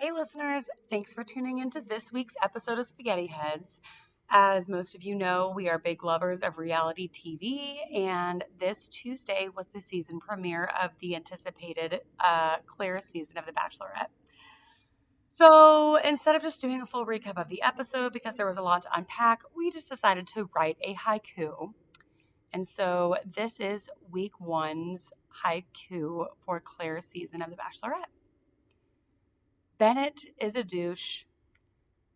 Hey, listeners, thanks for tuning into this week's episode of Spaghetti Heads. As most of you know, we are big lovers of reality TV, and this Tuesday was the season premiere of the anticipated uh, Clare season of The Bachelorette. So instead of just doing a full recap of the episode, because there was a lot to unpack, we just decided to write a haiku. And so this is week one's haiku for Clare's season of The Bachelorette. Bennett is a douche.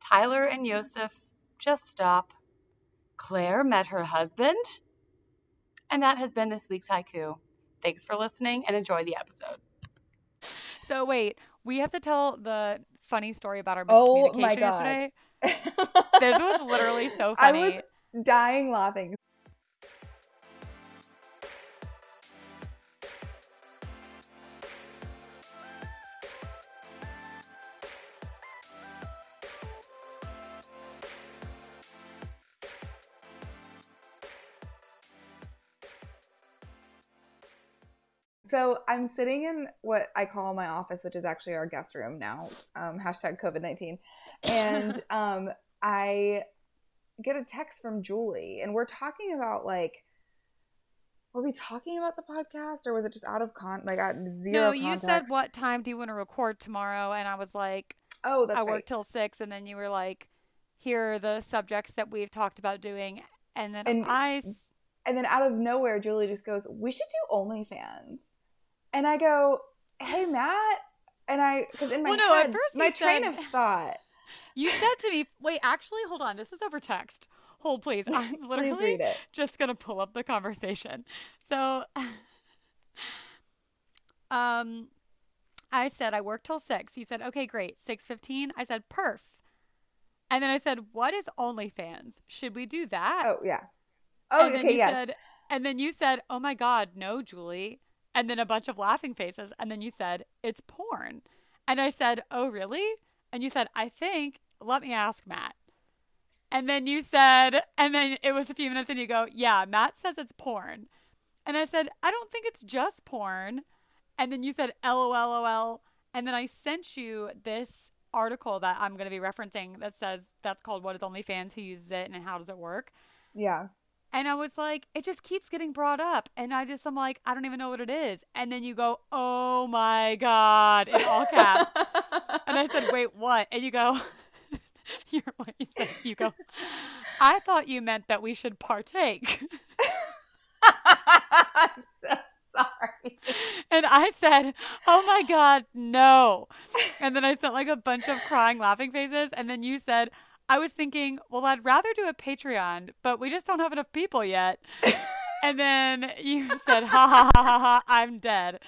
Tyler and Yosef just stop. Clare met her husband. And that has been this week's haiku. Thanks for listening and enjoy the episode. So wait, we have to tell the funny story about our Oh my God. yesterday. This was literally so funny. I funny. was dying laughing. So I'm sitting in what I call my office, which is actually our guest room now. Um, hashtag COVID nineteen, and um, I get a text from Julie, and we're talking about like, were we talking about the podcast, or was it just out of con like out zero? no, you said what time do you want to record tomorrow? And I was like, Oh, that's I work till six, and then you were like, here are the subjects that we've talked about doing, and then And- I And then out of nowhere, Julie just goes, "We should do OnlyFans," and I go, "Hey, Matt." And I, because in my Well, no, at head, my train said- of thought. you said to me, wait, actually, hold on, this is over text. Hold, please. I'm Please literally it. just gonna pull up the conversation. So, um, I said I work till six. You said okay, great. Six fifteen. I said perf, and then I said, what is OnlyFans? Should we do that? Oh yeah. Oh and then you yes. said, and then you said, oh my god, no, Julie. And then a bunch of laughing faces. And then you said, it's porn. And I said, oh really? And you said, I think. Let me ask Matt. And then you said, and then it was a few minutes and you go, yeah, Matt says it's porn. And I said, I don't think it's just porn. And then you said, LOLOL. And then I sent you this article that I'm going to be referencing that says that's called What is OnlyFans, who uses it, and how does it work. yeah. And I was like, it just keeps getting brought up. And I just, I'm like, I don't even know what it is. And then you go, oh my God, in all caps. and I said, wait, what? And you go, you're what you said. You go, I thought you meant that we should partake. I'm so sorry. And I said, oh my God, no. And then I sent like a bunch of crying, laughing faces. And then you said, I was thinking, well, I'd rather do a Patreon, but we just don't have enough people yet. And then you said, ha ha ha ha ha, I'm dead.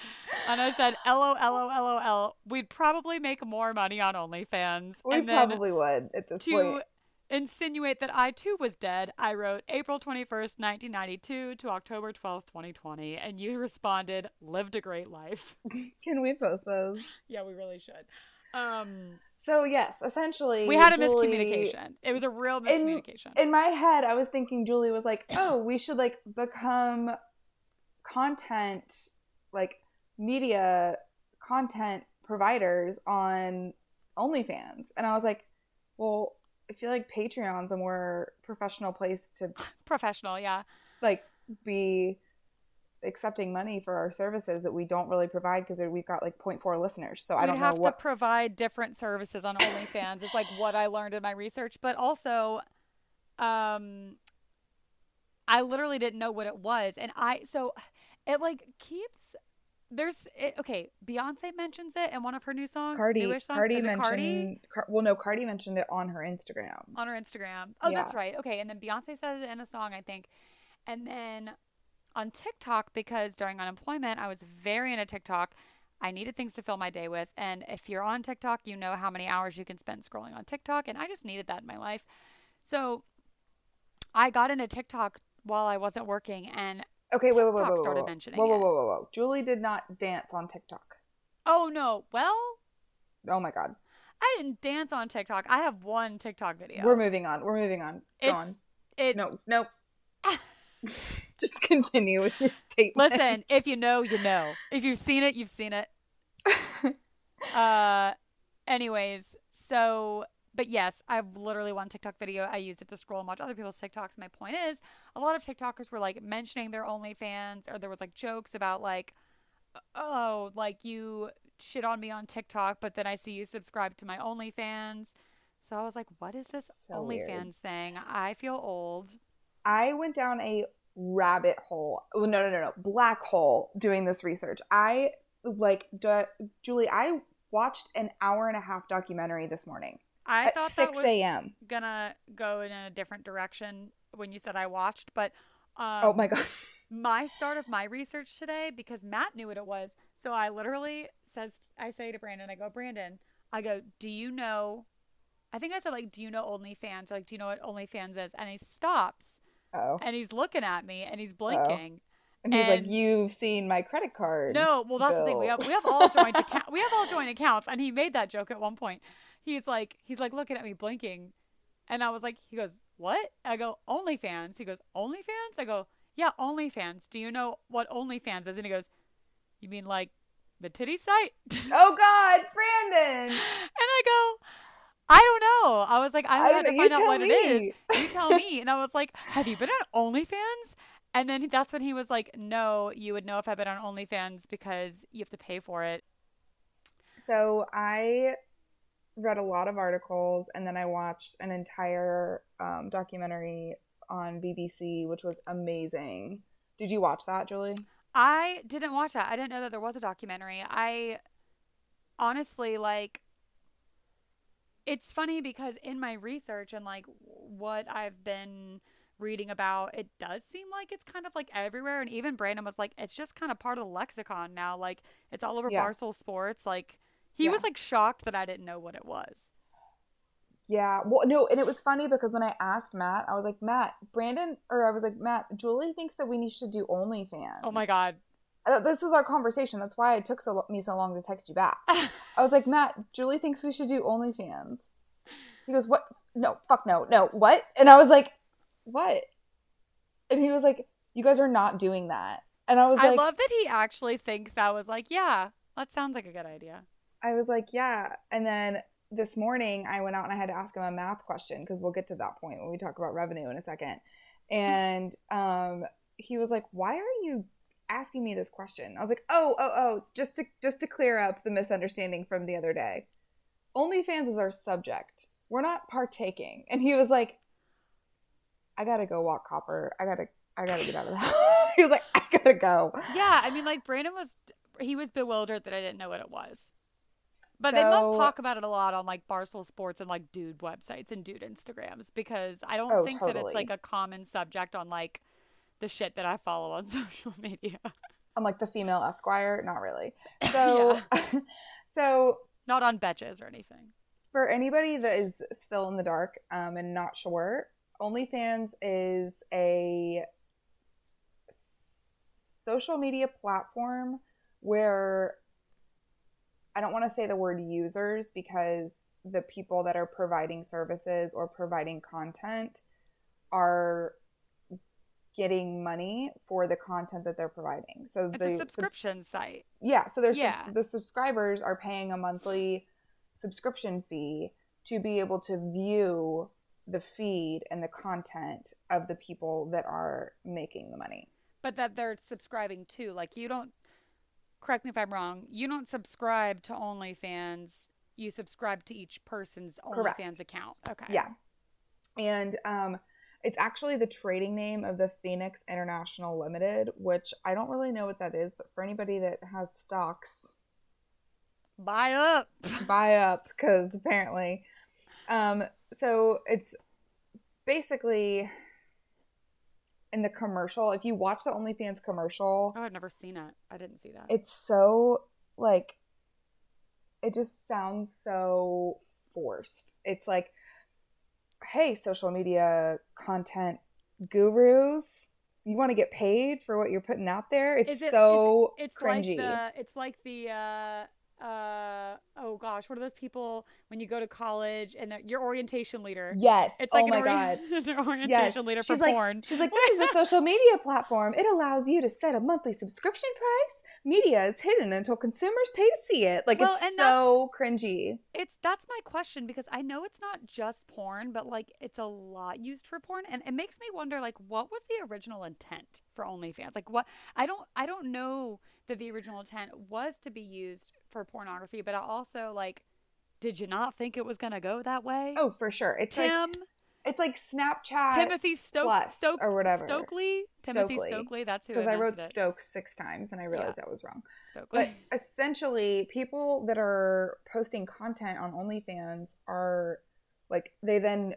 And I said, LO, LO, LOL. We'd probably make more money on OnlyFans. We and then probably would at this point. to point. insinuate that I too was dead, I wrote April 21st, 1992 to October 12th, 2020. And you responded, lived a great life. Can we post those? yeah, we really should. Um, So yes, essentially, we had a Julie- miscommunication. It was a real In- miscommunication. in my head, I was thinking Julie was like, "Oh, we should like become content, like media content providers on OnlyFans," and I was like, "Well, I feel like Patreon's a more professional place to Professional, yeah. like be accepting money for our services that we don't really provide because we've got like 0.4 listeners. So I We'd don't know have what to provide different services on OnlyFans. is like what I learned in my research, but also, um, I literally didn't know what it was, and I so it like keeps. There's it, okay. Beyonce mentions it in one of her new songs. Cardi songs. Cardi mentioned Cardi? Car- well no Cardi mentioned it on her Instagram. on her Instagram. Oh, that's right. Okay, and then Beyonce says it in a song, I think, and then on TikTok because during unemployment I was very into TikTok. I needed things to fill my day with, and if you're on TikTok, you know how many hours you can spend scrolling on TikTok, and I just needed that in my life. So I got into TikTok while I wasn't working, and Okay, wait, wait, wait, TikTok wait, wait, started whoa. mentioning whoa, whoa, whoa, whoa, whoa. Julie did not dance on TikTok. oh no, well, Oh my god. I didn't dance on TikTok. I have one TikTok video. We're moving on. We're moving on. Go it's on. it. No, no. Just continue with your statement. Listen, if you know, you know. If you've seen it, you've seen it. Uh, Anyways, so but yes, I've literally one TikTok video. I used it to scroll and watch other people's TikToks. My point is, a lot of TikTokers were like mentioning their OnlyFans, or there was like jokes about like, oh, like you shit on me on TikTok, but then I see you subscribe to my OnlyFans. So I was like, what is this So weird. OnlyFans thing? I feel old. I went down a rabbit hole. Oh, no, no, no, no, black hole doing this research. I like du- Julie. I watched an hour and a half documentary this morning I at thought six a.m. gonna go in a different direction when you said I watched, but um, oh my god! my start of my research today because Matt knew what it was. So I literally says I say to Brandon, I go, Brandon, I go, do you know? I think I said like, do you know OnlyFans? Or, like, do you know what OnlyFans is? And he stops Oh, and he's looking at me and he's oh. blinking. and he's like, "You've seen my credit card." No, well that's the thing. We have we have all joint account we have all joint accounts, and he made that joke at one point. He's like he's like looking at me blinking, and I was like, he goes, what? I go OnlyFans. He goes OnlyFans. I go yeah OnlyFans. Do you know what OnlyFans is? And he goes, you mean like the titty site? Oh God, Brandon! And I go. I don't know. I was like, I, I had to find out what it is. You tell me. And I was like, Have you been on OnlyFans? And then that's when he was like, No, you would know if I've been on OnlyFans because you have to pay for it. So I read a lot of articles, and then I watched an entire um, documentary on BBC, which was amazing. Did you watch that, Julie? I didn't watch that. I didn't know that there was a documentary. I honestly like it's funny because in my research and like what I've been reading about, it does seem like it's kind of like everywhere. And even Brandon was like, it's just kind of part of the lexicon now. Like it's all over Yeah. Barstool Sports. Like he Yeah. was like shocked that I didn't know what it was. Yeah. Well, no, and it was funny because when I asked Matt, I was like, Matt, Brandon, or I was like, Matt, Julie thinks that we need to do OnlyFans. Oh my god. This was our conversation. That's why it took so me so long to text you back. I was like, Matt, Julie thinks we should do OnlyFans. He goes, What? No, fuck no, no, what? And I was like, What? And he was like, You guys are not doing that. And I was I like, "I love that he actually thinks that was like, yeah, that sounds like a good idea. I was like, Yeah. And then this morning I went out and I had to ask him a math question because we'll get to that point when we talk about revenue in a second. And um, he was like, Why are you asking me this question? I was like, Oh, oh, oh, just to just to clear up the misunderstanding from the other day. OnlyFans is our subject. We're not partaking. And he was like, I gotta go walk copper. I gotta I gotta get out of the house. he was like, I gotta go. Yeah, I mean, like Brandon was, he was bewildered that I didn't know what it was. But they must talk about it a lot on like Barstool Sports and like dude websites and dude Instagrams because I don't Oh, think that it's like a common subject on like the shit that I follow on social media. I'm like the female Esquire, not really. So so Not on betches or anything. for anybody that is still in the dark um, and not sure, OnlyFans is a social media platform where I don't want to say the word users because the people that are providing services or providing content are getting money for the content that they're providing. So It's the a subs- subscription site. yeah, so there's Yeah. the subscribers are paying a monthly subscription fee to be able to view the feed and the content of the people that are making the money. but that they're subscribing to. Like you don't correct me if I'm wrong. You don't subscribe to OnlyFans. You subscribe to each person's Correct. OnlyFans account. Okay. Yeah. And um it's actually the trading name of the Fenix International Limited, which I don't really know what that is, but for anybody that has stocks, Buy up. buy up because apparently um so it's basically in the commercial if you watch the onlyfans commercial Oh, I've never seen it. I didn't see that. it's so like it just sounds so forced it's like hey social media content gurus you want to get paid for what you're putting out there? It's it- so it's cringy. like the it's like the uh uh oh gosh, what are those people when you go to college and your orientation leader? Yes. It's like oh an my ori- god. an orientation Yes. leader she's for like, porn. She's like, this is a social media platform. It allows you to set a monthly subscription price. Media is hidden until consumers pay to see it. Like Well, it's so cringy. It's that's my question because I know it's not just porn, but like it's a lot used for porn, and it makes me wonder like what was the original intent for OnlyFans? Like what I don't I don't know that the original intent was to be used for pornography, but I also like did you not think it was gonna go that way? Oh, for sure. It's like Tim it's like Snapchat Timothy Stoke Stoke or whatever. Stokely Timothy Stokely. Stokely. That's who because I wrote it. Stokes six times and I realized that was wrong. Stokely. But essentially, people that are posting content on OnlyFans are like they then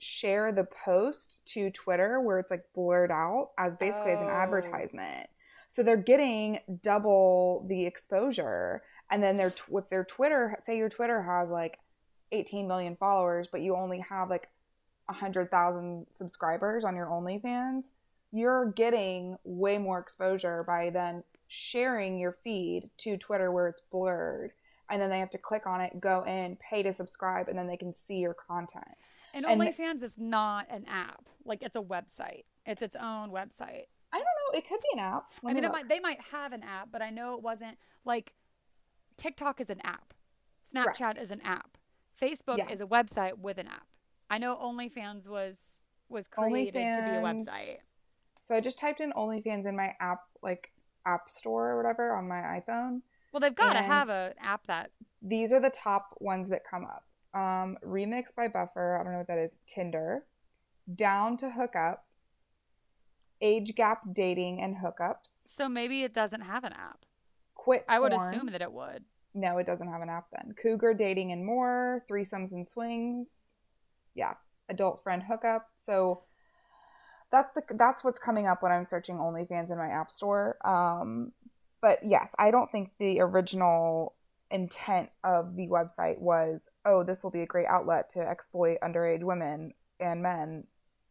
share the post to Twitter where it's like blurred out as basically as an Oh. advertisement. So they're getting double the exposure. And then their with their Twitter, say your Twitter has like 18 million followers, but you only have like 100,000 subscribers on your OnlyFans, you're getting way more exposure by then sharing your feed to Twitter where it's blurred. And then they have to click on it, go in, pay to subscribe, and then they can see your content. and and- OnlyFans is not an app. Like it's a website. It's its own website. Know. It could be an app. Let I me mean, it might, they might have an app, but I know it wasn't like TikTok is an app, Snapchat Correct. is an app, Facebook Yeah. is a website with an app. I know OnlyFans was was created to be a website. So I just typed in OnlyFans in my app, like app store or whatever on my iPhone. Well, they've got to have an app that. These are the top ones that come up. Um, Remix by Buffer. I don't know what that is. Tinder. Down to Hookup. Age Gap Dating and Hookups. So maybe it doesn't have an app. Quit. I would Porn. assume that it would. No, it doesn't have an app then. Cougar Dating and More, Threesomes and Swings. Yeah, Adult Friend Hookup. So that's the that's what's coming up when I'm searching OnlyFans in my app store. Um, but yes, I don't think the original intent of the website was, oh, this will be a great outlet to exploit underage women and men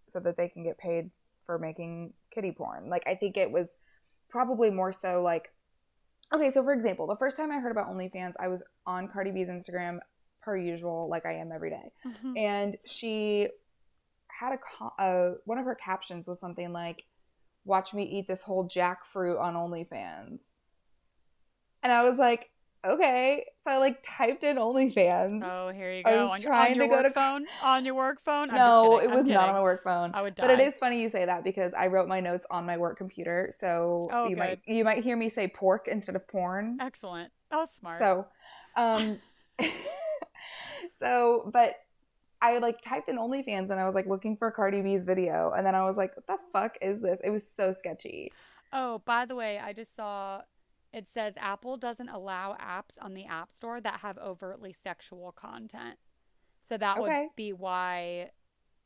so that they can get paid for making kitty porn. Like I think it was probably more so like Okay, so for example, the first time I heard about OnlyFans, I was on Cardi B's Instagram per usual, like I am every day, and she had a, uh, one of her captions was something like, "Watch me eat this whole jackfruit on OnlyFans," and I was like, "Okay." So I like typed in OnlyFans. Oh, here you go. I was on, your- trying on your to go work to- phone. On your work phone. No, it was not on my work phone. I would die. But it is funny you say that because I wrote my notes on my work computer, so Oh, you might you might hear me say pork instead of porn. excellent. That was smart. So, um, so, but I like typed in OnlyFans and I was like looking for Cardi B's video, and then I was like, "What the fuck is this?" It was so sketchy. Oh, by the way, I just saw it says Apple doesn't allow apps on the App Store that have overtly sexual content. So that Okay. would be why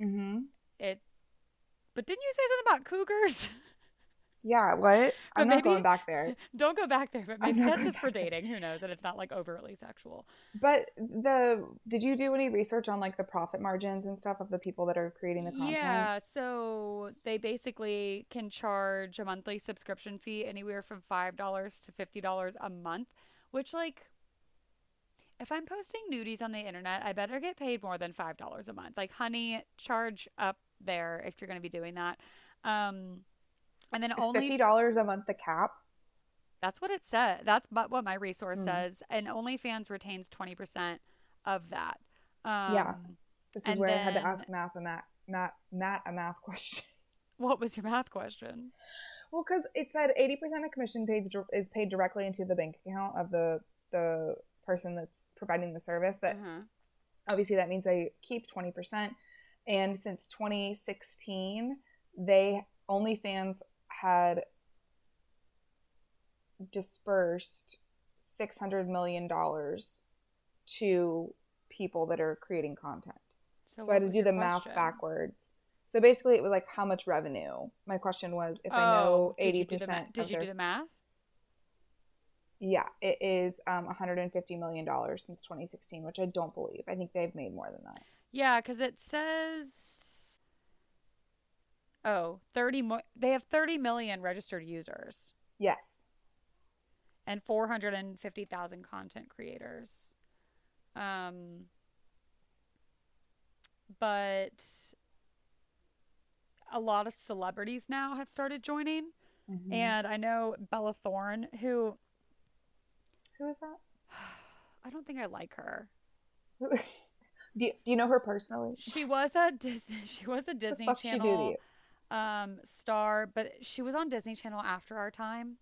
Mm-hmm. it. But didn't you say something about cougars? Yeah. What? I'm not going back there. Don't go back there, but maybe that's just for dating. Who knows? And it's not like overtly sexual. But the did you do any research on like the profit margins and stuff of the people that are creating the content? Yeah, so they basically can charge a monthly subscription fee anywhere from $5 to $50 a month, which, like, if I'm posting nudies on the internet, I better get paid more than $5 a month. Like, honey, charge up there if you're going to be doing that. Um, and then Is only fifty dollars a month the cap? that's what it said. That's what my resource Mm. says. And OnlyFans retains 20% of that. Um, Yeah. This is and where I had to ask Matt a Matt Matt Matt a math question. What was your math question? Well, because it said eighty percent of commission paid is paid directly into the bank account of the the person that's providing the service, but Uh-huh. obviously that means they keep twenty percent. And since 2016, they OnlyFans had dispersed six hundred million dollars to people that are creating content. So, I had to do the math backwards. So basically, it was like how much revenue. My question was if I know Oh, did eighty you do the ma- percent. Did you do the math? Yeah, it is um, 150 million dollars since 2016, which I don't believe. I think they've made more than that. Yeah, because it says. Oh, 30 mo- they have 30 million registered users Yes. and 450,000 content creators. Um, but a lot of celebrities now have started joining. Mhm. And I know Bella Thorne, who who is that? I don't think I like her. Do, you, do you know her personally? She was a Disney. She was a Disney the fuck she do to Channel you? Um, star, but she was on Disney Channel after our time.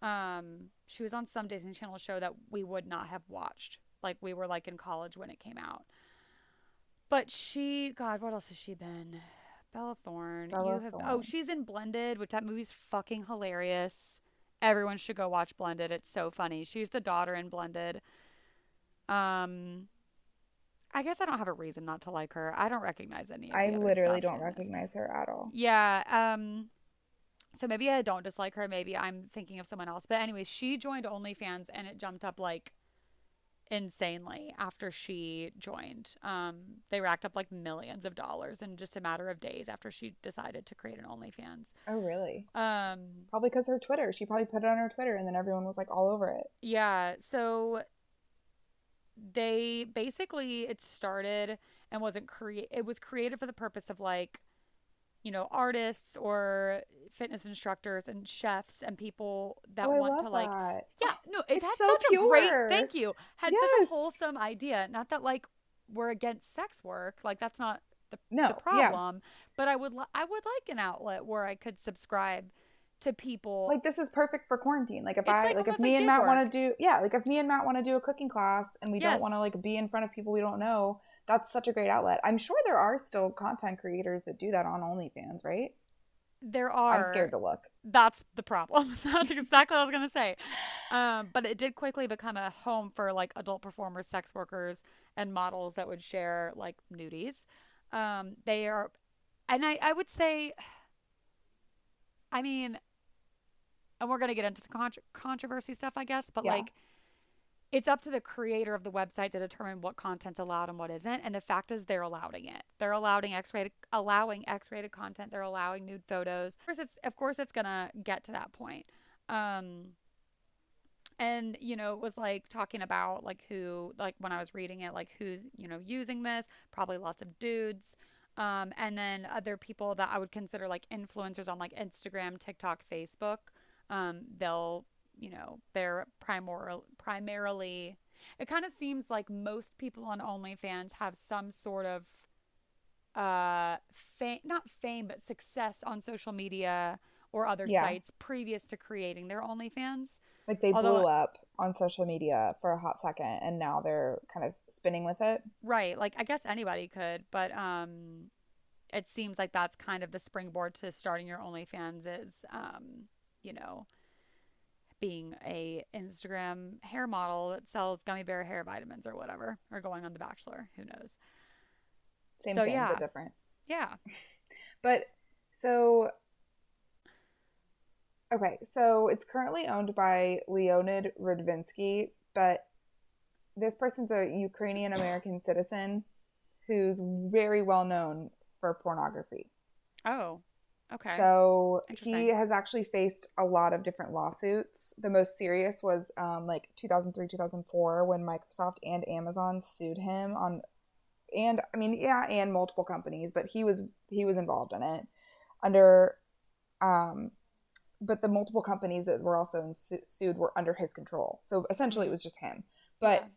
Um, she was on some Disney Channel show that we would not have watched. Like we were like in college when it came out. But she, God, what else has she been? Bella Thorne. Bella you have. Oh, she's in Blended, which that movie's fucking hilarious. Everyone should go watch Blended. It's so funny. She's the daughter in Blended. Um, I guess I don't have a reason not to like her. I don't recognize any. I literally don't recognize her at all. Yeah. Um. So maybe I don't dislike her. Maybe I'm thinking of someone else. But anyways, she joined OnlyFans and it jumped up like insanely after she joined. Um, they racked up like millions of dollars in just a matter of days after she decided to create an OnlyFans. Oh, really? Um, Probably because her Twitter. She probably put it on her Twitter, and then everyone was like all over it. Yeah, so they basically it started and wasn't create it was created for the purpose of like you know artists or fitness instructors and chefs and people that oh, want to like that. yeah no it It's had so such a great thank you had such a wholesome idea not that like we're against sex work like that's not the, No, the yeah. problem but I would li- I would like an outlet where I could subscribe to people Like this is perfect for quarantine. Like if It's I like like, if me like and Matt want to do yeah, like if me and Matt want to do a cooking class and we don't want to like be in front of people we don't know, that's such a great outlet. I'm sure there are still content creators that do that on OnlyFans, right? there are I'm scared to look. that's the problem. that's exactly what I was gonna say. Um, but it did quickly become a home for like adult performers, sex workers, and models that would share like nudies. Um, they are, and I I would say, I mean, and we're gonna get into some contro- controversy stuff, I guess, but Yeah. like. It's up to the creator of the website to determine what content's allowed and what isn't. And the fact is, they're allowing it. They're allowing X-rated, allowing X-rated content. They're allowing nude photos. Of course, it's of course it's gonna get to that point. Um, and you know, it was like talking about like who, like when I was reading it, like who's you know using this. Probably lots of dudes. Um, and then other people that I would consider like influencers on like Instagram, TikTok, Facebook. Um, they'll you know they're primor- primarily it kind of seems like most people on OnlyFans have some sort of uh fame not fame but success on social media or other Yeah. sites previous to creating their OnlyFans. Like they Although- blew up on social media for a hot second and now they're kind of spinning with it. Right. Like I guess anybody could, but um it seems like that's kind of the springboard to starting your OnlyFans is um, you know, being a Instagram hair model that sells gummy bear hair vitamins or whatever, or going on The Bachelor. Who knows? Same So, same yeah. but different. Yeah. But so okay, so it's currently owned by Leonid Radvinsky, but this person's a Ukrainian American citizen who's very well known for pornography. Oh. Okay. So he has actually faced a lot of different lawsuits. The most serious was um, like 2003, 2004 when Microsoft and Amazon sued him on, and I mean, yeah, and multiple companies, but he was he was involved in it under, um, but the multiple companies that were also in, su- sued were under his control. So essentially, it was just him. But Yeah.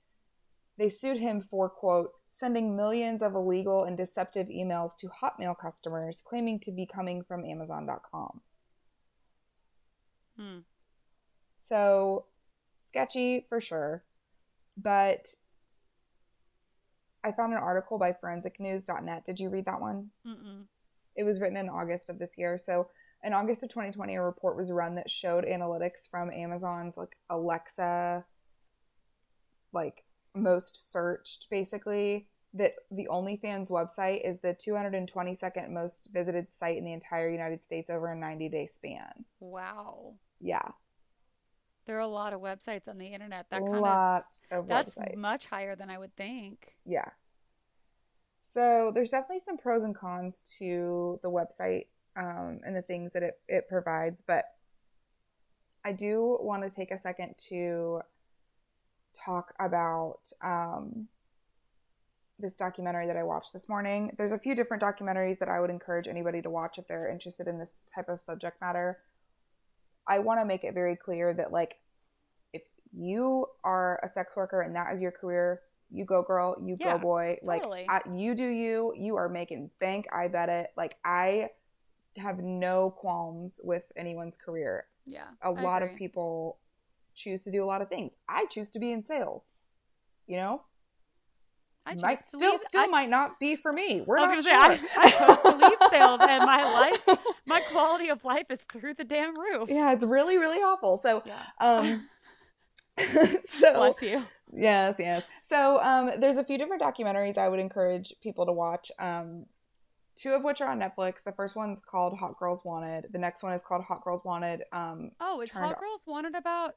they sued him for quote sending millions of illegal and deceptive emails to hotmail customers claiming to be coming from amazon.com Hmm. so sketchy for sure but i found an article by forensicnews.net did you read that one Mm-mm. it was written in august of this year so in august of 2020 a report was run that showed analytics from amazon's like alexa like most searched basically that the OnlyFans website is the 222nd most visited site in the entire United States over a 90 day span. Wow. Yeah. There are a lot of websites on the internet. That a kind of lot of, that's websites. much higher than I would think. yeah. So there's definitely some pros and cons to the website um, and the things that it, it provides, but I do want to take a second to talk about um, this documentary that I watched this morning. There's a few different documentaries that I would encourage anybody to watch if they're interested in this type of subject matter. I want to make it very clear that, like, if you are a sex worker and that is your career, you go girl, you Yeah, go boy. totally. Like, I, you do you. You are making bank. I bet it. Like, I have no qualms with anyone's career. Yeah. A I lot of people choose to do a lot of things. I choose to be in sales. You know, I might to still leave- still I, might not be for me. We're I not was sure. gonna say, I, I chose to leave sales, and my life, my quality of life is through the damn roof. yeah, it's really really awful. So, Yeah. um, so Bless you. yes, yes. So, um, there's a few different documentaries I would encourage people to watch. Um, two of which are on Netflix. The first one's called Hot Girls Wanted. The next one is called Hot Girls Wanted. Um, Oh, is Hot. Girls wanted about?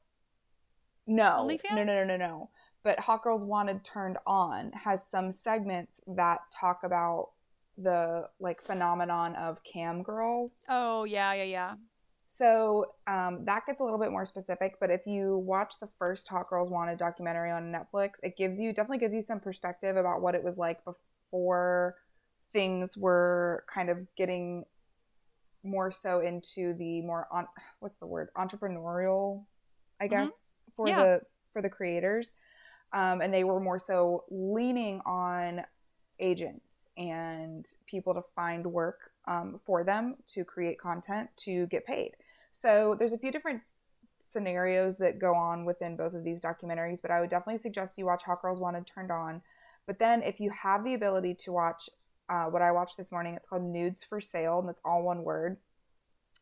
No, OnlyFans? no, no, no, no, no. But Hot Girls Wanted Turned On has some segments that talk about the like phenomenon of cam girls. Oh yeah, yeah, yeah. So um, that gets a little bit more specific. But if you watch the first Hot Girls Wanted documentary on Netflix, it gives you definitely gives you some perspective about what it was like before things were kind of getting more so into the more on what's the word entrepreneurial, I guess for Yeah. the for the creators, um, and they were more so leaning on agents and people to find work um, for them to create content to get paid. So there's a few different scenarios that go on within both of these documentaries, but I would definitely suggest you watch Hot Girls Wanted Turned On. But then if you have the ability to watch uh, what I watched this morning, it's called Nudes for Sale, and it's all one word.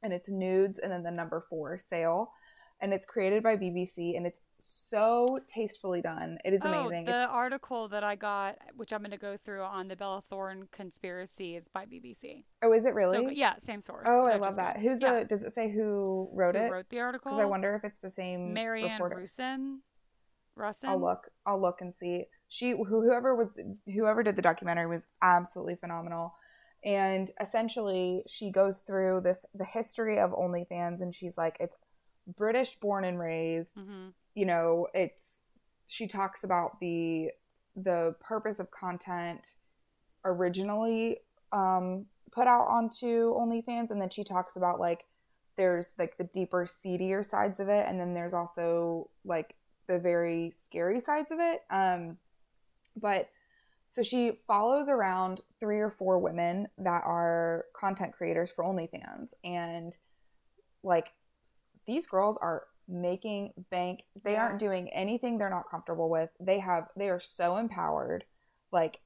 And it's nudes and then the number four, sale. And it's created by BBC and it's so tastefully done. It is oh, amazing. the It's, article that I got, which I'm going to go through on the Bella Thorne conspiracy, is by BBC. oh, is it So really? good. yeah, same source. Oh, I love that. good. Who's Yeah. the? Does it say who wrote it? Who it? wrote the article? Because I wonder if it's the same Marianne reporter. Rusin. Russin. I'll look. I'll look and see. She who whoever was whoever did the documentary was absolutely phenomenal. And essentially she goes through this the history of OnlyFans and she's like it's British born and raised. hmm You know, it's she talks about the the purpose of content originally um put out onto OnlyFans and then she talks about like there's like the deeper seedier sides of it and then there's also like the very scary sides of it um but so she follows around three or four women that are content creators for OnlyFans and like these girls are making bank they Yeah. aren't doing anything they're not comfortable with. They have they are so empowered. Like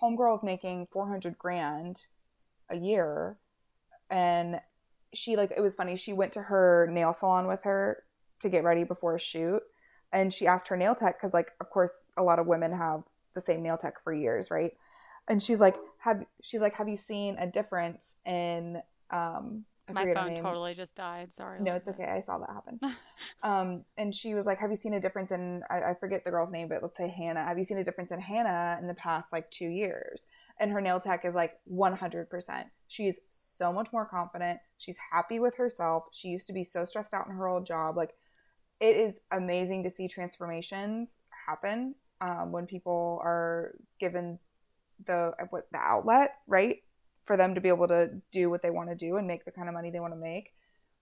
homegirl's making 400 grand a year and she like it was funny she went to her nail salon with her to get ready before a shoot and she asked her nail tech because like of course a lot of women have the same nail tech for years right? And she's like have she's like have you seen a difference in um I My phone totally just died. Sorry. no it's okay. I saw that happen. Um and she was like have you seen a difference in I, I forget the girl's name but let's say hannah. Have you seen a difference in hannah in the past like two years? And her nail tech is like 100% she's so much more confident. She's happy with herself. She used to be so stressed out in her old job. Like it is amazing to see transformations happen um, when people are given the what the outlet right for them to be able to do what they want to do and make the kind of money they want to make.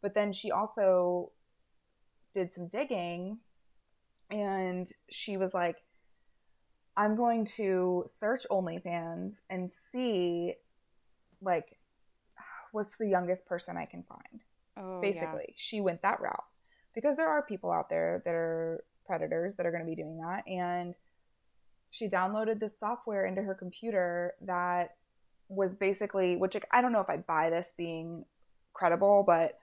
But then she also did some digging and she was like i'm going to search onlyfans and see like what's the youngest person i can find. Oh, yeah. basically she went that route. Because there are people out there that are predators that are going to be doing that and she downloaded this software into her computer that was basically which i don't know if i buy this being credible but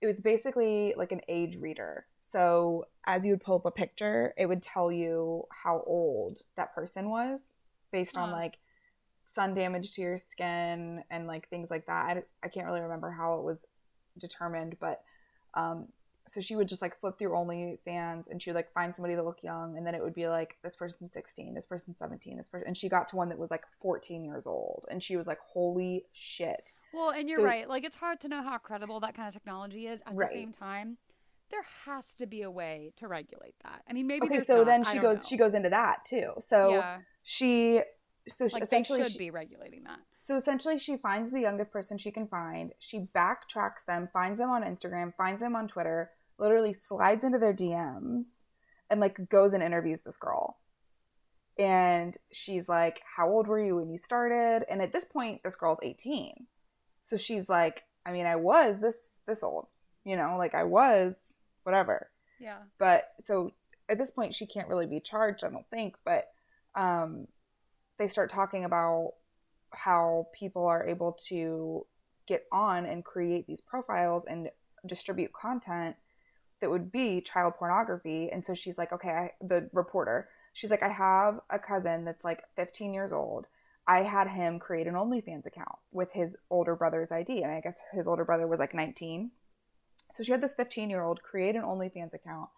it was basically like an age reader so as you would pull up a picture it would tell you how old that person was based on Huh. like sun damage to your skin and like things like that I, I can't really remember how it was determined, but um, so she would just like flip through OnlyFans and she would like find somebody that looked young, and then it would be like this person's 16, this person's 17, this person, and she got to one that was like 14 years old, and she was like, holy shit. Well, and you're So- right. Like it's hard to know how credible that kind of technology is. At Right. the same time, there has to be a way to regulate that. I mean, maybe okay, so not, then she goes know. she goes into that too. So yeah, she so she, like essentially should she- be regulating that. So essentially, she finds the youngest person she can find. She backtracks them, finds them on Instagram, finds them on Twitter, literally slides into their DMs, and like goes and interviews this girl. And she's like, How old were you when you started? And at this point, this girl's 18. So she's like, I mean, I was this this old, you know, like I was whatever Yeah. but so at this point she can't really be charged i don't think but um they start talking about how people are able to get on and create these profiles and distribute content that would be child pornography and so she's like okay I, the reporter she's like i have a cousin that's like 15 years old i had him create an onlyfans account with his older brother's id and i guess his older brother was like 19 so she had this 15 year old create an onlyfans account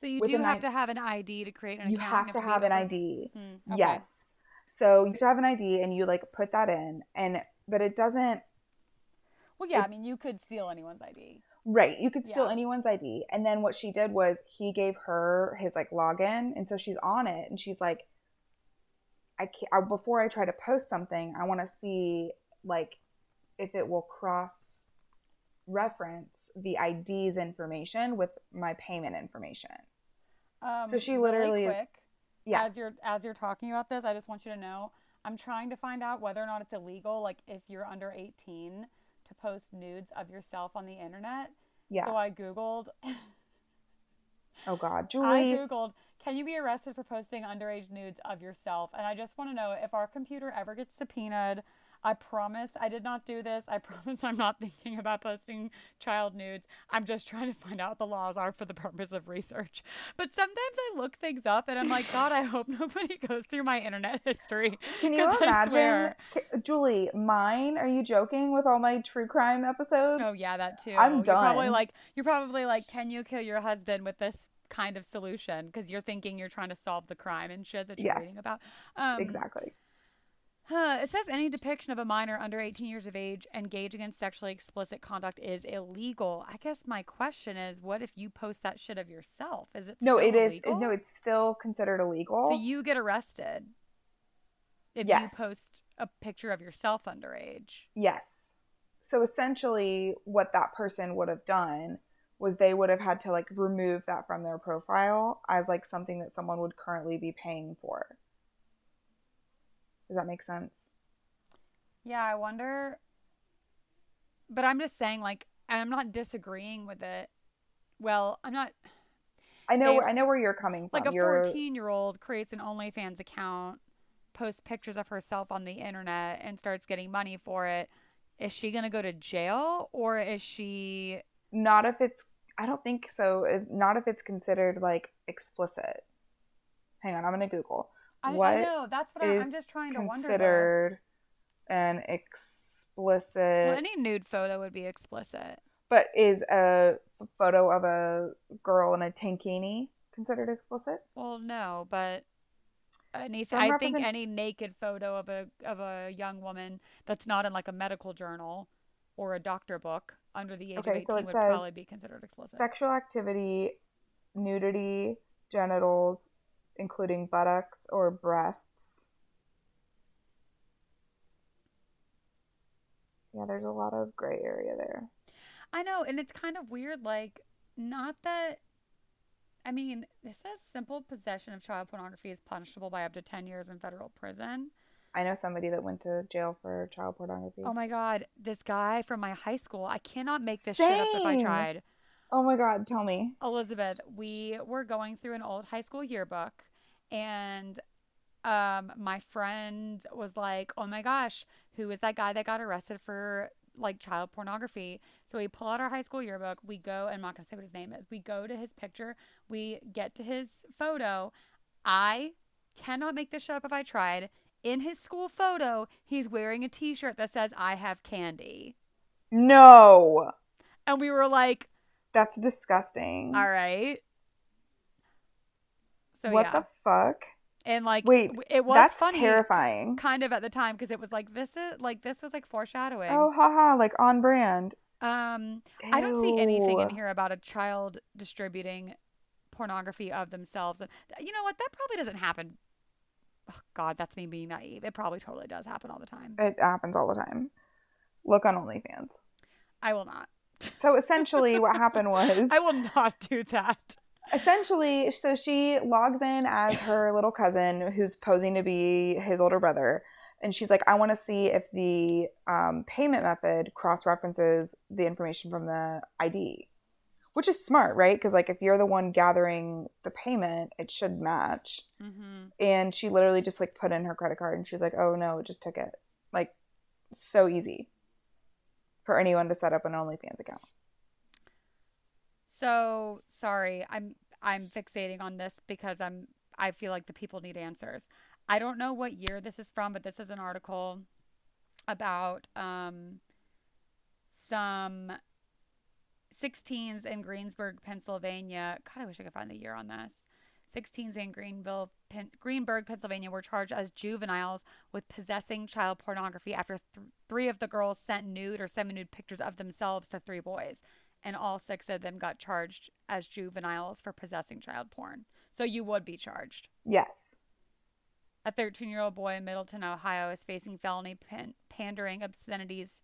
So you do have I- to have an ID to create an you account. You have to have an id Hmm, okay. Yes. So you have to have an ID and you like put that in and but it doesn't Well, yeah. It- I mean, you could steal anyone's ID. Right. You could steal Yeah. anyone's ID. And then what she did was he gave her his like login and so she's on it and she's like I can't I, before I try to post something, I want to see like if it will cross reference the ID's information with my payment information. Um, So she really literally- quick, Yeah. As you're as you're talking about this, I just want you to know I'm trying to find out whether or not it's illegal, like if you're under 18, to post nudes of yourself on the internet. Yeah. So I googled. oh god, Julie. I googled. Can you be arrested for posting underage nudes of yourself? And I just want to know if our computer ever gets subpoenaed. I promise I did not do this. I promise I'm not thinking about posting child nudes. I'm just trying to find out what the laws are for the purpose of research. But sometimes I look things up and I'm like, God, I hope nobody goes through my internet history. Can you imagine, Julie? Mine? Are you joking with all my true crime episodes? Oh yeah, that too. I'm You're probably like you're probably like, can you kill your husband with this kind of solution? Because you're thinking you're trying to solve the crime and shit that you're Yes. reading about. Um, exactly. Huh, it says any depiction of a minor under 18 years of age engaging in sexually explicit conduct is illegal. I guess my question is, what if you post that shit of yourself? Is it No, still it is. illegal? No, it's still considered illegal. so you get arrested if Yes. you post a picture of yourself underage. yes. So essentially, what that person would have done was they would have had to like remove that from their profile as like something that someone would currently be paying for. Does that make sense? Yeah, I wonder. But I'm just saying, like, I'm not disagreeing with it. Well, I'm not. I know. Say I know where you're coming from. like a You're- 14 year old creates an OnlyFans account, posts pictures of herself on the internet, and starts getting money for it. Is she gonna go to jail or is she? not if it's. I don't think so. Not if it's considered like explicit. Hang on, I'm gonna Google. I, What I know that's what I'm, I'm just trying to wonder. though. considered an explicit Well, any nude photo would be explicit. but is a photo of a girl in a tankini considered explicit Well, no, but any, Some I think any naked photo of a of a young woman that's not in like a medical journal or a doctor book under the age Okay, of 18 so would probably be considered explicit. sexual activity nudity genitals including buttocks or breasts yeah there's a lot of gray area there I know, and it's kind of weird. Like, not that. I mean, it says simple possession of child pornography is punishable by up to 10 years in federal prison. i know somebody that went to jail for child pornography Oh my God. This guy from my high school, I cannot make this shit up if I tried. Oh my god tell me Elizabeth, we were going through an old high school yearbook, and um, my friend was like, "Oh my gosh, who is that guy that got arrested for like child pornography?" So we pull out our high school yearbook. We go, and I'm not gonna say what his name is. We go to his picture. We get to his photo. I cannot make this shit up if I tried. In his school photo, he's wearing a T-shirt that says "I have candy," no and we were like, that's disgusting "All right." So what yeah. the fuck and like Wait, it was that's funny terrifying kind of at the time because it was like this is like this was like foreshadowing Oh, haha, like on brand. Um, I don't see anything in here about a child distributing pornography of themselves. And you know what? That probably doesn't happen. Oh, God, that's me being naive. It probably totally does happen all the time. It happens all the time. Look on OnlyFans. I will not. So essentially, what happened was I will not do that. essentially, so she logs in as her little cousin who's posing to be his older brother. And she's like, I want to see if the um, payment method cross references the information from the ID, which is smart, right? Because, like, if you're the one gathering the payment, it should match. Mm-hmm. And she literally just like put in her credit card and she's like, oh no, it just took it. Like, so easy for anyone to set up an OnlyFans account. So sorry, I'm I'm fixating on this because I'm I feel like the people need answers. I don't know what year this is from, but this is an article about um, some 16s in Greensburg, Pennsylvania. God, I wish I could find the year on this. 16s in Greenville, Pen- Greenberg, Pennsylvania were charged as juveniles with possessing child pornography after th- three of the girls sent nude or semi nude pictures of themselves to three boys. And all six of them got charged as juveniles for possessing child porn. So you would be charged. Yes. A 13 year old boy in Middletown, Ohio is facing felony pan- pandering obscenities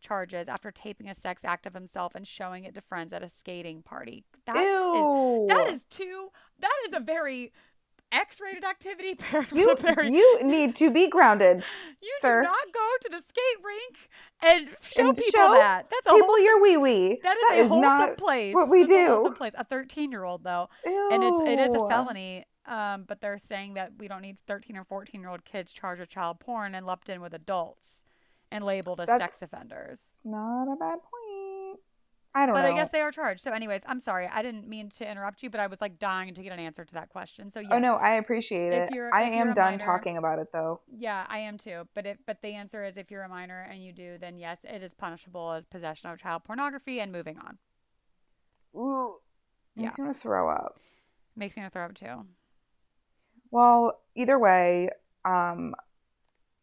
charges after taping a sex act of himself and showing it to friends at a skating party. That is Ew. that is too that is a very X-rated activity paired you, with a very you need to be grounded. you sir. do not go to the skate rink and show And people show that. That's a People wholesome, your wee wee. that is a wholesome not place. what we That's a do. wholesome place. A 13 year old though, and it's it is a felony. Um, but they're saying that we don't need 13 or 14 year old kids charged with child porn and lumped in with adults and labeled as That's sex offenders. Not a bad point. I don't know. But know. I guess they are charged. So, anyways, I'm sorry. I didn't mean to interrupt you, but I was like dying to get an answer to that question. So, yes, Oh no, I appreciate If it. you're- I am done minor- talking about it though. Yeah, I am too. But if but the answer is if you're a minor and you do, then yes, it is punishable as possession of child pornography and moving on. Ooh. Yeah. Makes me want to throw up. Makes me want to throw up too. Well, either way, um,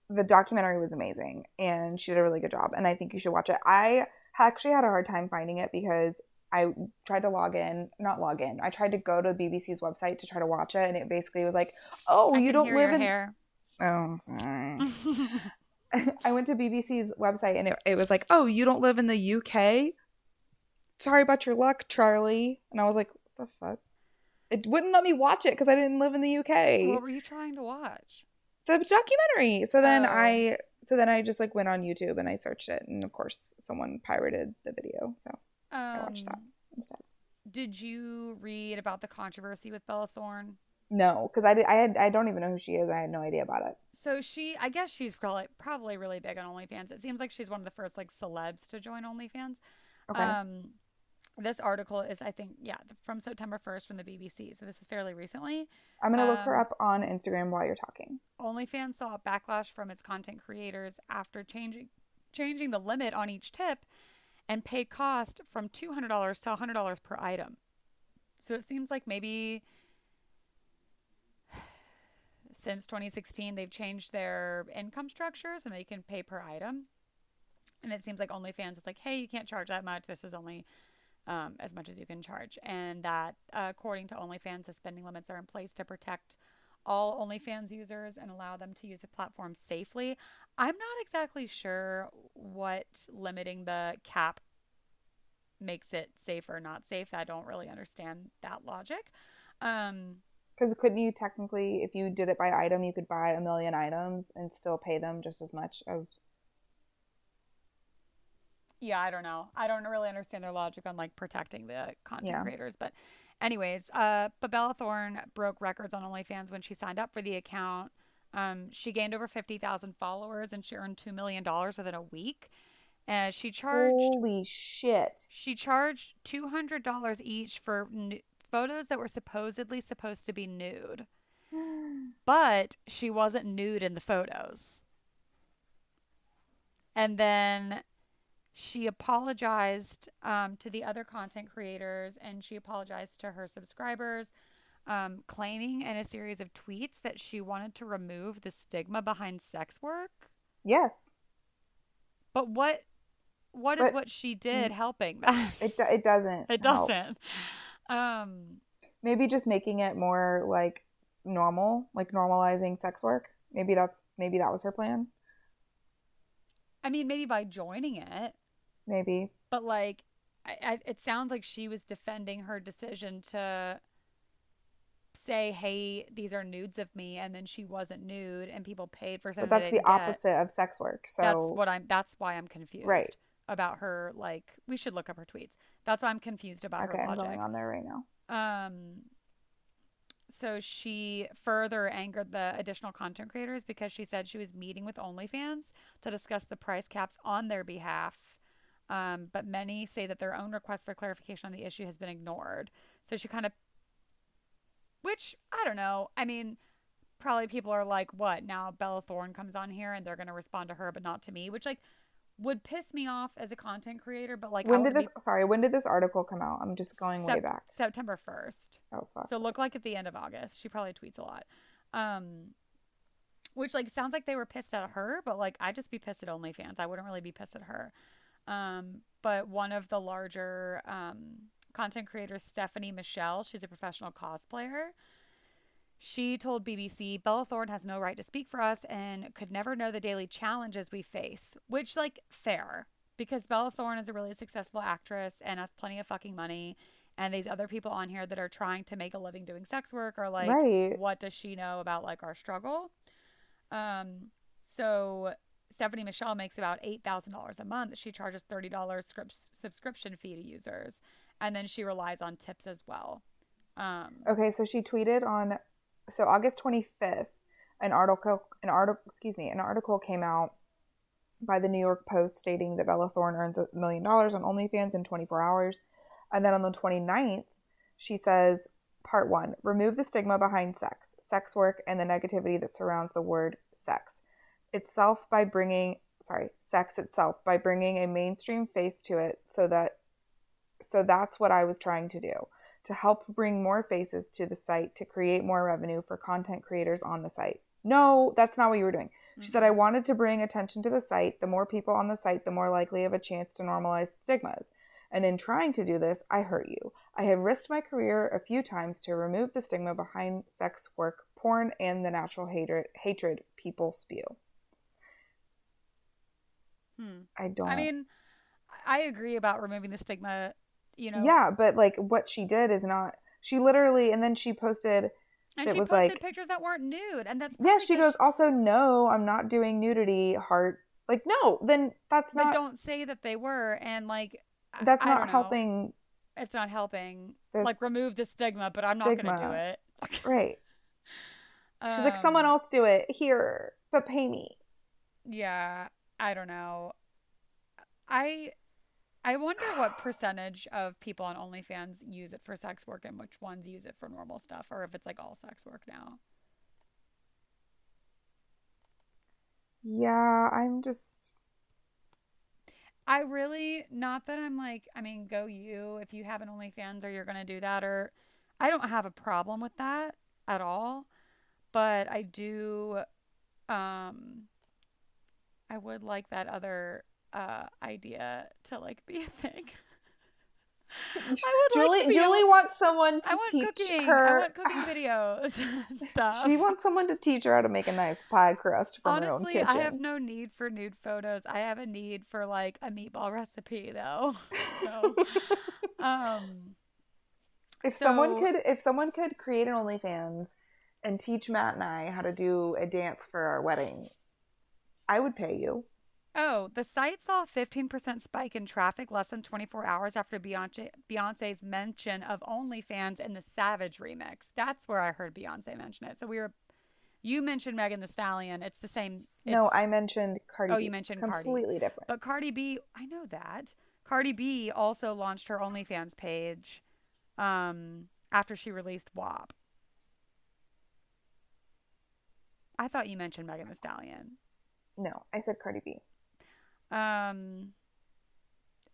the documentary was amazing and she did a really good job. And I think you should watch it. I actually had a hard time finding it because I tried to log in, not log in. I tried to go to the BBC's website to try to watch it, and it basically was like, "Oh, I you don't live in." hair. Oh, sorry. I went to BBC's website, and it, it was like, "Oh, you don't live in the UK." Sorry about your luck, Charlie. And I was like, "What the fuck?" It wouldn't let me watch it because I didn't live in the UK what were you trying to watch? The documentary. So then Oh. I so then I just like went on YouTube and I searched it and of course someone pirated the video. So Um, watched that. instead. Did you read about the controversy with Bella Thorne? No, because I did I had I don't even know who she is. I had no idea about it. So she, I guess she's probably probably really big on OnlyFans. It seems like she's one of the first like celebs to join OnlyFans. Okay. Um, this article is, I think, yeah, from September 1st from the BBC. So this is fairly recently. I'm gonna look her um, up on Instagram while you're talking. OnlyFans saw a backlash from its content creators after changing changing the limit on each tip and paid cost from $200 to $100 per item. So it seems like maybe since 2016 they've changed their income structures and they can pay per item. And it seems like OnlyFans is like, hey, you can't charge that much. This is only um, as much as you can charge. And that, uh, according to OnlyFans, the spending limits are in place to protect all OnlyFans users and allow them to use the platform safely. I'm not exactly sure what limiting the cap makes it safe or not safe. I don't really understand that logic. Um, Because couldn't you technically, if you did it by item, you could buy a million items and still pay them just as much as yeah, I don't know. I don't really understand their logic on like protecting the content Yeah. creators, but anyways, uh, but Bella Thorne broke records on OnlyFans when she signed up for the account. Um, she gained over fifty thousand followers and she earned two million dollars within a week. And she charged holy shit. she charged two hundred dollars each for nu- photos that were supposedly supposed to be nude, but she wasn't nude in the photos. And then she apologized um, to the other content creators and she apologized to her subscribers, um, claiming in a series of tweets that she wanted to remove the stigma behind sex work. Yes. But what what is But- what she did helping that? It it doesn't. It help. doesn't. Um, Maybe just making it more like normal, like normalizing sex work. Maybe that's maybe that was her plan. I mean, maybe by joining it, Maybe. but like, I, I, it sounds like she was defending her decision to say, "Hey, these are nudes of me," and then she wasn't nude, and people paid for something. But that's the didn't get. opposite of sex work. So That's what I'm. That's why I'm confused. Right. About her, like, we should look up her tweets. That's why I'm confused about okay, her I'm going on there right now. Um, so she further angered the additional content creators because she said she was meeting with OnlyFans to discuss the price caps on their behalf. Um, but many say that their own request for clarification on the issue has been ignored. So she kind of, which I don't know. I mean, probably people are like, what? Now Bella Thorne comes on here and they're going to respond to her, but not to me, which like would piss me off as a content creator. But like, I when did this? Sorry, when did this article come out? I'm just be- going way back. September 1st. Oh fuck. So look like at the end of August. She probably tweets a lot. Um which like sounds like they were pissed at her, but like I'd just be pissed at OnlyFans. I wouldn't really be pissed at her. Um but one of the larger um content creators, Stephanie Michelle, she's a professional cosplayer. She told BBC, Bella Thorne has no right to speak for us and could never know the daily challenges we face, which, like, fair, because Bella Thorne is a really successful actress and has plenty of fucking money. And these other people on here that are trying to make a living doing sex work are like, Right. what does she know about like our struggle? Um, so Stephanie Michelle makes about eight thousand dollars a month. She charges thirty dollars scripts subscription fee to users, and then she relies on tips as well. Um, Okay, so she tweeted on so August 25th, an article an article excuse me, an article came out by the New York Post stating that Bella Thorne earns a million dollars on OnlyFans in 24 hours. And then on the 29th, she says, part 1, remove the stigma behind sex, sex work and the negativity that surrounds the word sex itself by bringing sorry, sex itself by bringing a mainstream face to it so that so that's what I was trying to do to help bring more faces to the site to create more revenue for content creators on the site. No, that's not what you were doing. She said, mm-hmm. I wanted to bring attention to the site. The more people on the site, the more likely of a chance to normalize stigmas. And in trying to do this, I hurt you. I have risked my career a few times to remove the stigma behind sex work, porn, and the natural hatred, hatred people spew. Hmm. I don't. I mean, I agree about removing the stigma. You know, yeah, but like what she did is not. She literally, and then she posted and she posted like- pictures that weren't nude, and that's Yeah, She she goes, also, no, I'm not doing nudity, heart. Like, no, then that's but not, don't say that they were, and like that's I not don't know. helping. It's not helping. The like remove the stigma, but I'm not gonna do it. Right. She's like, someone Um, else do it here, but pay me. Yeah, I don't know. I I wonder what percentage of people on OnlyFans use it for sex work and which ones use it for normal stuff, or if it's like all sex work now. Yeah, I'm just, I really not that I'm like I mean go you if you have an OnlyFans or you're gonna do that or I don't have a problem with that at all, but I do um I would like that other uh idea to like be a thing. I would like Julie, be Julie able- wants someone to I want teach cooking. I her. want cooking videos stuff. she wants someone to teach her how to make a nice pie crust from her own Honestly, kitchen. I have no need for nude photos. I have a need for like a meatball recipe though. So, um, if someone could, if someone could create an OnlyFans and teach Matt and I how to do a dance for our wedding, I would pay you. oh, the site saw a 15% spike in traffic less than 24 hours after Beyonce, Beyonce's mention of OnlyFans in the Savage remix. That's where I heard Beyonce mention it. So we were, you mentioned Megan Thee Stallion. It's the same. no, I mentioned Cardi. Oh, B. you mentioned Cardi. completely different. But Cardi B, I know that. Cardi B also launched her OnlyFans page um, after she released WAP. I thought you mentioned Megan Thee Stallion. No, I said Cardi B. Um,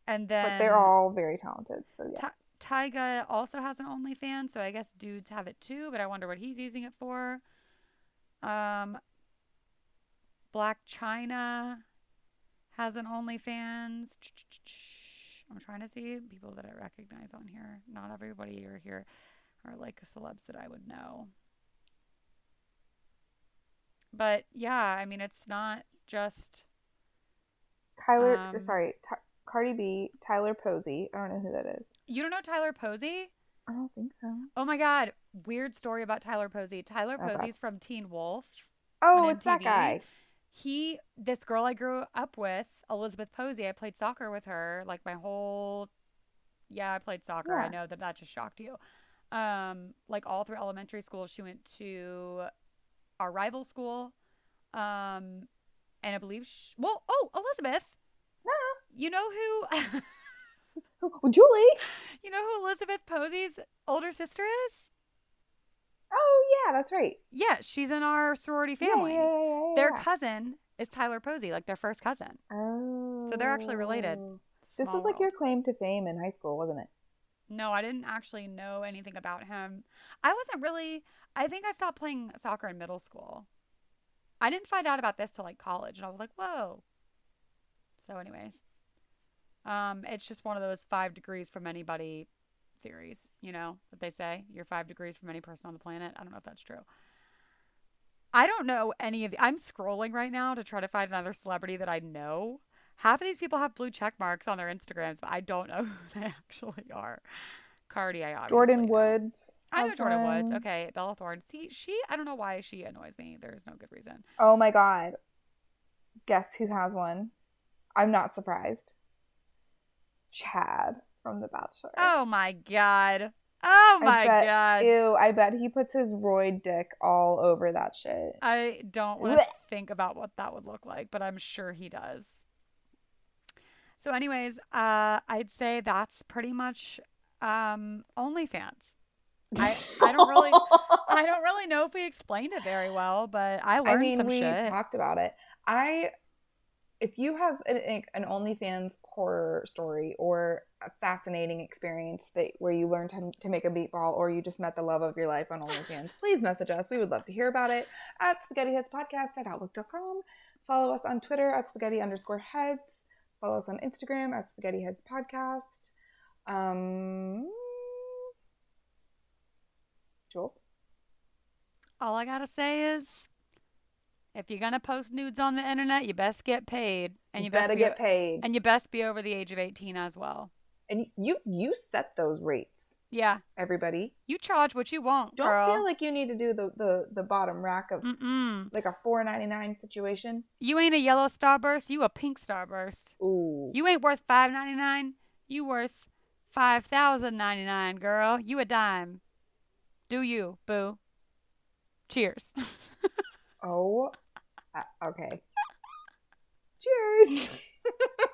and then But they're all very talented, so yes. Ty- Tyga also has an OnlyFans, so I guess dudes have it too, but I wonder what he's using it for. Um, Blac Chyna has an OnlyFans. I'm trying to see people that I recognize on here. Not everybody are here are like celebs that I would know. But yeah, I mean, it's not just Tyler, Um, sorry, Ty Cardi B, Tyler Posey. I don't know who that is. you don't know Tyler Posey. I don't think so. Oh my God! Weird story about Tyler Posey. Tyler. Posey's from Teen Wolf. Oh, it's that guy. He, this girl I grew up with, Elizabeth Posey. I played soccer with her like my whole. Yeah, I played soccer. I know that that just shocked you. Um, like all through elementary school, she went to our rival school. Um, and I believe, sh well, oh, Elizabeth. You know who? Oh, Julie. you know who Elizabeth Posey's older sister is? Oh yeah, that's right. Yeah, she's in our sorority family. Yeah, yeah, yeah, yeah, Their yeah. cousin is Tyler Posey, like their first cousin. Oh. So they're actually related. This Small was like your claim to fame in high school, wasn't it? No, I didn't actually know anything about him. I wasn't really. I think I stopped playing soccer in middle school. I didn't find out about this till like college, and I was like, "Whoa." So, anyways, um, it's just one of those five degrees from anybody theories, you know, that they say you're five degrees from any person on the planet. I don't know if that's true. I don't know any of the. I'm scrolling right now to try to find another celebrity that I know. Half of these people have blue check marks on their Instagrams, but I don't know who they actually are. Cardi, I obviously Jordyn know. Woods. I know Jordyn Woods. Okay, Bella Thorne. See, she. I don't know why she annoys me. There's no good reason. Oh my god. Guess who has one? I'm not surprised. Chad from The Bachelor. Oh my god. Oh my bet- god. Ew, I bet he puts his roid dick all over that shit. I don't want to think about what that would look like, but I'm sure he does. So, anyways, uh, I'd say that's pretty much um, OnlyFans. I I don't really I don't really know if we explained it very well, but I learned I mean, some we shit. talked about it. I, if you have an, an OnlyFans horror story or a fascinating experience that where you learned to, to make a meatball or you just met the love of your life on OnlyFans, please message us. We would love to hear about it at spaghettiheadspodcast at outlook.com. Follow us on Twitter at spaghetti underscore heads. Follow us on Instagram at spaghetti heads podcast. Um, Jules? All I gotta say is, if you're gonna post nudes on the internet, you best get paid, and you, best better be, get paid. and you best be over the age of 18 as well. And you you set those rates, Yeah, everybody. you charge what you want, Don't girl. feel like you need to do the the, the bottom rack of Mm-mm. like a four ninety nine situation. You ain't a yellow starburst. You a pink starburst. Ooh. You ain't worth five ninety nine. You worth five thousand ninety nine, girl. You a dime. Do you, boo? Cheers. oh. Uh, okay. Cheers.